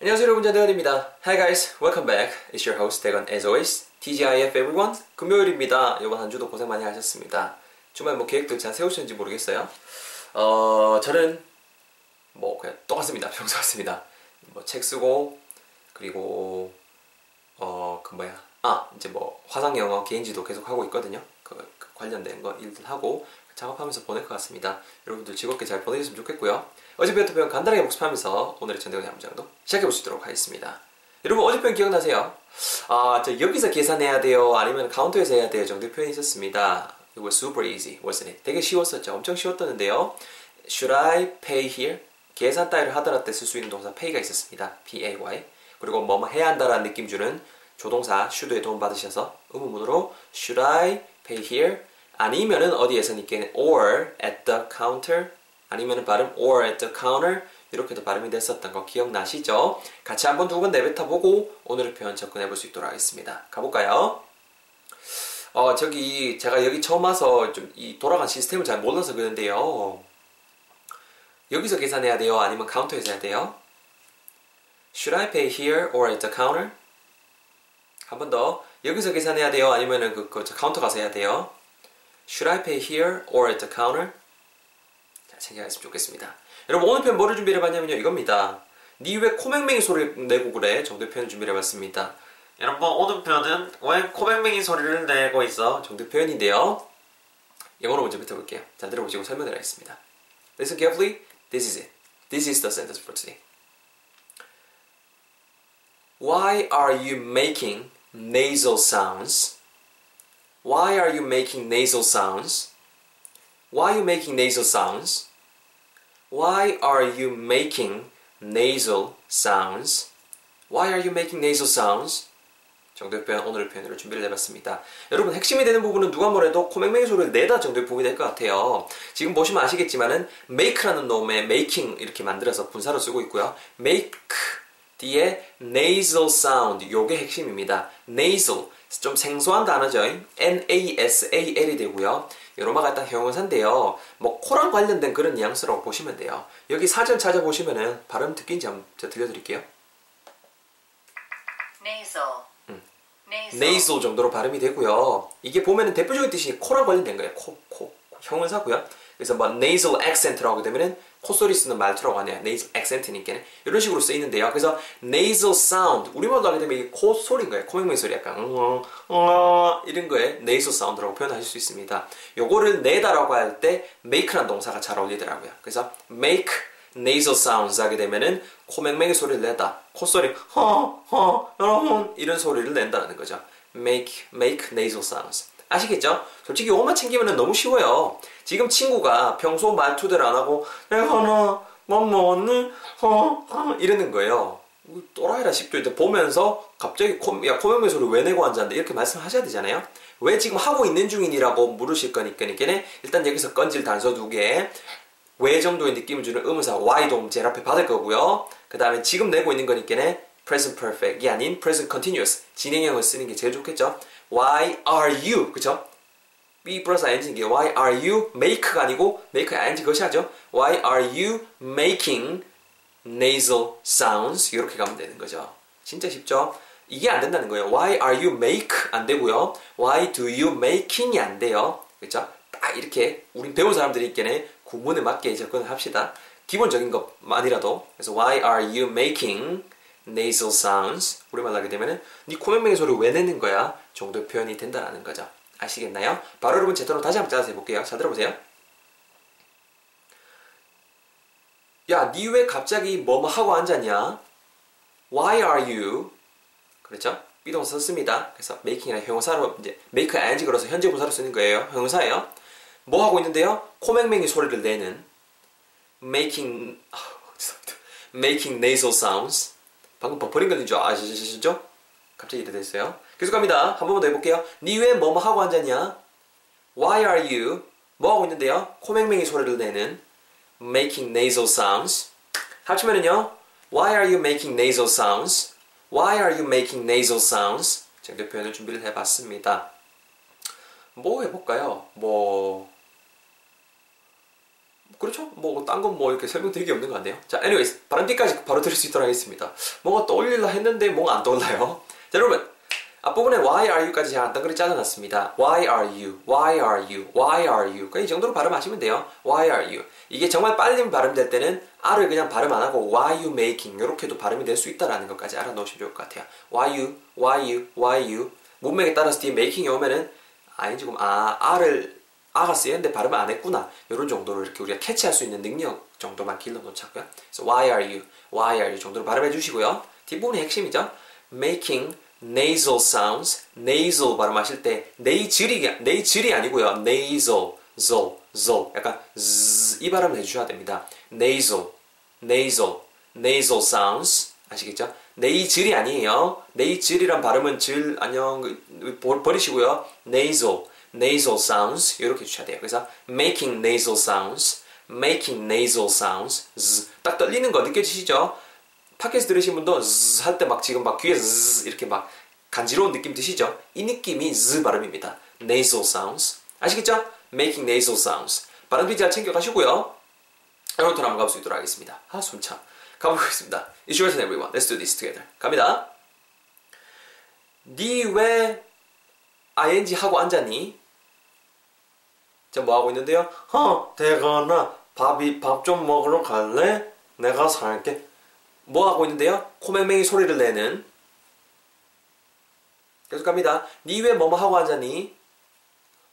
안녕하세요 여러분 전 대건입니다. Hi guys, welcome back. It's your host 대건 as always. TGIF everyone. 금요일입니다. 이번 한 주도 고생 많이 하셨습니다. 주말 뭐 계획도 잘 세우셨는지 모르겠어요. 어 저는 뭐 그냥 똑같습니다. 평소 같습니다. 뭐 책 쓰고 그리고 어 그 뭐야 아 이제 뭐 화상 영어 개인지도 계속 하고 있거든요. 그, 그 관련된 거 일들 하고 작업하면서 보낼 것 같습니다. 여러분들 즐겁게 잘 보내셨으면 좋겠고요. 어제 배웠던 표현 간단하게 복습하면서 오늘의 전대건의 함정도 시작해 보시도록 하겠습니다. 여러분 어제 표현 기억나세요? 아, 저 여기서 계산해야 돼요? 아니면 카운터에서 해야 돼요? 정도 표현이 있었습니다. It was super easy, wasn't it? 되게 쉬웠었죠. 엄청 쉬웠던데요. Should I pay here? 계산 따위를 하더라 때 쓸 수 있는 동사 pay가 있었습니다. P-A-Y. 그리고 뭐뭐 해야 한다라는 느낌 주는 조동사 should에 도움 받으셔서 의문문으로 Should I pay here? 아니면은 어디에서 니께 or at the counter 아니면은 발음 or at the counter 이렇게도 발음이 됐었던 거 기억나시죠? 같이 한번 두 번 내뱉어 보고 오늘의 표현 접근해 볼 수 있도록 하겠습니다. 가볼까요? 어, 저기 제가 여기 처음 와서 좀 이 돌아간 시스템을 잘 몰라서 그런데요. 여기서 계산해야 돼요? 아니면 카운터에서 해야 돼요? Should I pay here or at the counter? 한 번 더. 여기서 계산해야 돼요? 아니면은 그, 그 카운터 가서 해야 돼요? Should I pay here or at the counter? 자, 생각했으면 좋겠습니다. 여러분 오늘 표현 뭐를 준비해 봤냐면요 이겁니다. 니왜 코맹맹이 소리를 내고 그래? 정도 표현 준비해 봤습니다. 여러분 오늘 표현은 왜 코맹맹이 소리를 내고 있어? 정도 표현인데요. 영어로 먼저 뱉어볼게요. 잘 들어보시고 설명을 하겠습니다. Listen carefully. This is it. This is the sentence for today. Why are you making nasal sounds? Why are you making nasal sounds? Why are you making nasal sounds? Why are you making nasal sounds? Why are you making nasal sounds? 정도의 표현, 오늘의 표현으로 준비를 해봤습니다. 여러분, 핵심이 되는 부분은 누가 뭐래도 코맹맹이 소리를 내다 정도의 부분이 될 것 같아요. 지금 보시면 아시겠지만은 make라는 놈의 making 이렇게 만들어서 분사로 쓰고 있고요. make 뒤에 nasal sound 요게 핵심입니다. nasal 좀 생소한 단어죠. N-A-S-A-L이 되고요. 로마가 일단 형용사인데요. 뭐 코랑 관련된 그런 뉘앙스라고 보시면 돼요. 여기 사전 찾아보시면은 발음 듣기인지 한번 들려드릴게요. nasal, nasal, nasal 정도로 발음이 되고요. 이게 보면은 대표적인 뜻이 코랑 관련된 거예요. 코, 코, 코 형용사고요. 그래서 뭐 nasal accent라고 되면은 콧소리 쓰는 말투라고 하네요. nasal accent니까는 이런 식으로 쓰이는데요. 그래서 nasal sound 우리말로 하게 되면 이게 콧소리인 거예요. 코맹맹 소리 약간 음, 음, 이런 거에 nasal sound라고 표현하실 수 있습니다. 요거를 내다라고 할 때 make라는 동사가 잘 어울리더라고요. 그래서 make nasal sounds 하게 되면은 코맹맹이 소리를 내다 콧소리 허허 여러분 이런 소리를 낸다는 거죠. make make nasal sounds 아시겠죠? 솔직히 요것만 챙기면 너무 쉬워요. 지금 친구가 평소 말투대로 안 하고 내가 나뭐 먹었니? 어, 어 이러는 거예요. 또라이라 싶죠. 이제 보면서 갑자기 코, 야 코맹맹 소리 왜 내고 앉았는데 이렇게 말씀하셔야 되잖아요. 왜 지금 하고 있는 중인이라고 물으실 거니까 일단 여기서 건질 단서 두 개. 왜 정도의 느낌을 주는 의문사 Y도 제일 앞에 받을 거고요. 그 다음에 지금 내고 있는 거니까 present perfect이 아닌 present continuous 진행형을 쓰는 게 제일 좋겠죠. Why are you? 그쵸? B 플러스 ing인 게 Why are you make가 아니고 make ing 그것이 하죠. Why are you making nasal sounds? 이렇게 가면 되는 거죠. 진짜 쉽죠? 이게 안 된다는 거예요. Why are you make 안 되고요. Why do you making이 안 돼요. 그렇죠? 딱 이렇게 우리 배운 사람들이 있겠네 구문에 맞게 접근을 합시다. 기본적인 것만이라도 그래서 Why are you making nasal sounds? 우리말 하게 되면은 네 코맹맹이 소리 왜 내는 거야? 정도의 표현이 된다는 거죠. 아시겠나요? 바로 여러분 제대로 다시 한번 짜서 해볼게요. 잘 들어보세요. 야, 니 왜 갑자기 뭐뭐 하고 앉았냐? Why are you? 그렇죠? 비동사 썼습니다. 그래서 making이나 형용사로 이제 make ing 걸어서 현재 분사로 쓰는 거예요. 형용사예요. 뭐 하고 있는데요? 코맹맹이 소리를 내는 making 아, making nasal sounds 방금 버퍼링 걸린 줄 아시죠? 갑자기 이래 됐어요. 계속 갑니다. 한 번만 더 해볼게요. 니 왜 뭐뭐 하고 앉았냐? Why are you? 뭐 하고 있는데요? 코맹맹이 소리를 내는 making nasal sounds. 합치면은요. Why are you making nasal sounds? Why are you making nasal sounds? 정도 표현을 준비를 해봤습니다. 뭐 해볼까요? 뭐 그렇죠? 뭐 딴 건 뭐 이렇게 설명드릴 게 없는 거 같네요. 자, anyways 발음 뒤까지 바로 들을 수 있도록 하겠습니다. 뭐가 떠올리려 했는데 뭐가 안 떠올라요. 자, 여러분 앞부분에 why are you까지 제가 간단히 짜놔놨습니다. why are you, why are you, why are you. 그이 정도로 발음하시면 돼요. why are you. 이게 정말 빨리 발음될 때는 r을 그냥 발음 안 하고 why you making 이렇게도 발음이 될 수 있다라는 것까지 알아놓으시면 좋을 것 같아요. why you, why you, why you. 문맥에 따라서 뒤에 making이 오면은 아 지금 아 r을 아가 쓰였는데 발음을 안 했구나. 이런 정도로 이렇게 우리가 캐치할 수 있는 능력 정도만 길러 놓자고요. 그래서 why are you, why are you 정도로 발음해 주시고요. 뒷부분이 핵심이죠. making nasal sounds, nasal 발음하실 때 nasally, nasally 아니고요. nasal, zo, zo 약간 z, 이 발음을 해주셔야 됩니다. nasal, nasal, nasal sounds 아시겠죠? nasally 아니에요. nasal이란 발음은 질 안녕 버리시고요. nasal, nasal sounds 이렇게 주셔야 돼요. 그래서 making nasal sounds, making nasal sounds z, 딱 떨리는 거 느껴지시죠? 팟캐스트 들으신 분도 할 때 막 지금 막 귀에 즈 이렇게 막 간지러운 느낌 드시죠? 이 느낌이 즈 발음입니다. nasal sounds. 아시겠죠? making nasal sounds. 발음도 잘 챙겨가시고요. 여러분들 한번 가볼 수 있도록 하겠습니다. 아, 숨차. 가보겠습니다. It's your turn, everyone. Let's do this together. 갑니다. 니왜 ing 하고 앉았니? 자, 뭐 하고 있는데요? 어, 대건아, 밥이 밥 좀 먹으러 갈래? 내가 살게. 뭐 하고 있는데요? 코맹맹이 소리를 내는 계속 갑니다. 니 왜 뭐뭐 하고 앉았니?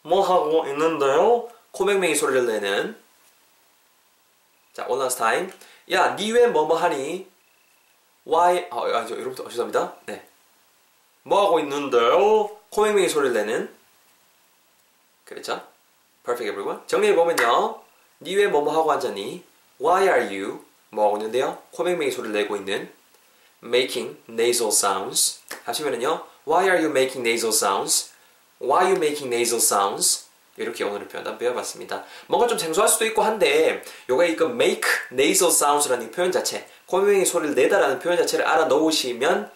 뭐 하고 있는데요? 코맹맹이 소리를 내는 자, one last. 야, 니 왜 뭐뭐 하니? Why? 아, 아, 저, 여러분, 어, 죄송합니다. 네. 뭐 하고 있는데요? 코맹맹이 소리를 내는. 그렇죠? Perfect, everyone. 정리해보면요. 니 왜 뭐뭐 하고 앉았니? Why are you? 뭐 하고 있는데요? 코맹맹이 소리를 내고 있는. Making nasal sounds. 하시면은요. Why are you making nasal sounds? Why are you making nasal sounds? 이렇게 영어를 표현 한번 배워봤습니다. 뭔가 좀 생소할 수도 있고 한데 요가 이거 make nasal sounds라는 표현 자체 코맹이 소리를 내다라는 표현 자체를 알아 놓으시면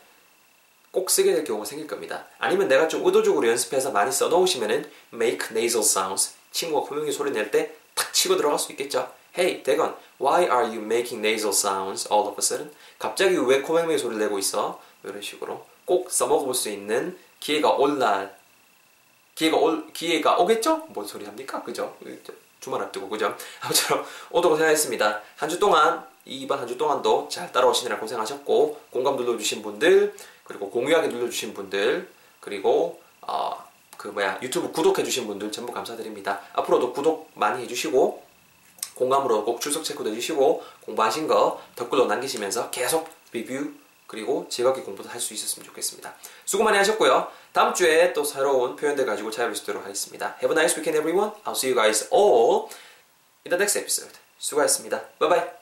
꼭 쓰게 될 경우가 생길 겁니다. 아니면 내가 좀 의도적으로 연습해서 많이 써 놓으시면은 make nasal sounds 친구가 코맹이 소리 낼 때 탁 치고 들어갈 수 있겠죠. Hey, 대건, why are you making nasal sounds all of a sudden? 갑자기 왜 코맹맹이 소리를 내고 있어? 이런 식으로 꼭 써먹어볼 수 있는 기회가 올라 기회가 올 기회가 오겠죠? 뭔 소리 합니까? 그죠? 주말 앞두고 그죠? 아무쪼록 오도록 생각했습니다. 한 주 동안 이번 한 주 동안도 잘 따라오시느라 고생하셨고 공감 눌러주신 분들 그리고 공유하기 눌러주신 분들 그리고 어, 그 뭐야 유튜브 구독해주신 분들 전부 감사드립니다. 앞으로도 구독 많이 해주시고 공감으로 꼭 출석 체크도 해주시고 공부하신 거 댓글로 남기시면서 계속 리뷰 그리고 즐겁게 공부도 할 수 있었으면 좋겠습니다. 수고 많이 하셨고요. 다음 주에 또 새로운 표현들 가지고 찾아뵙도록 하겠습니다. Have a nice weekend everyone. I'll see you guys all in the next episode. 수고하셨습니다. Bye bye.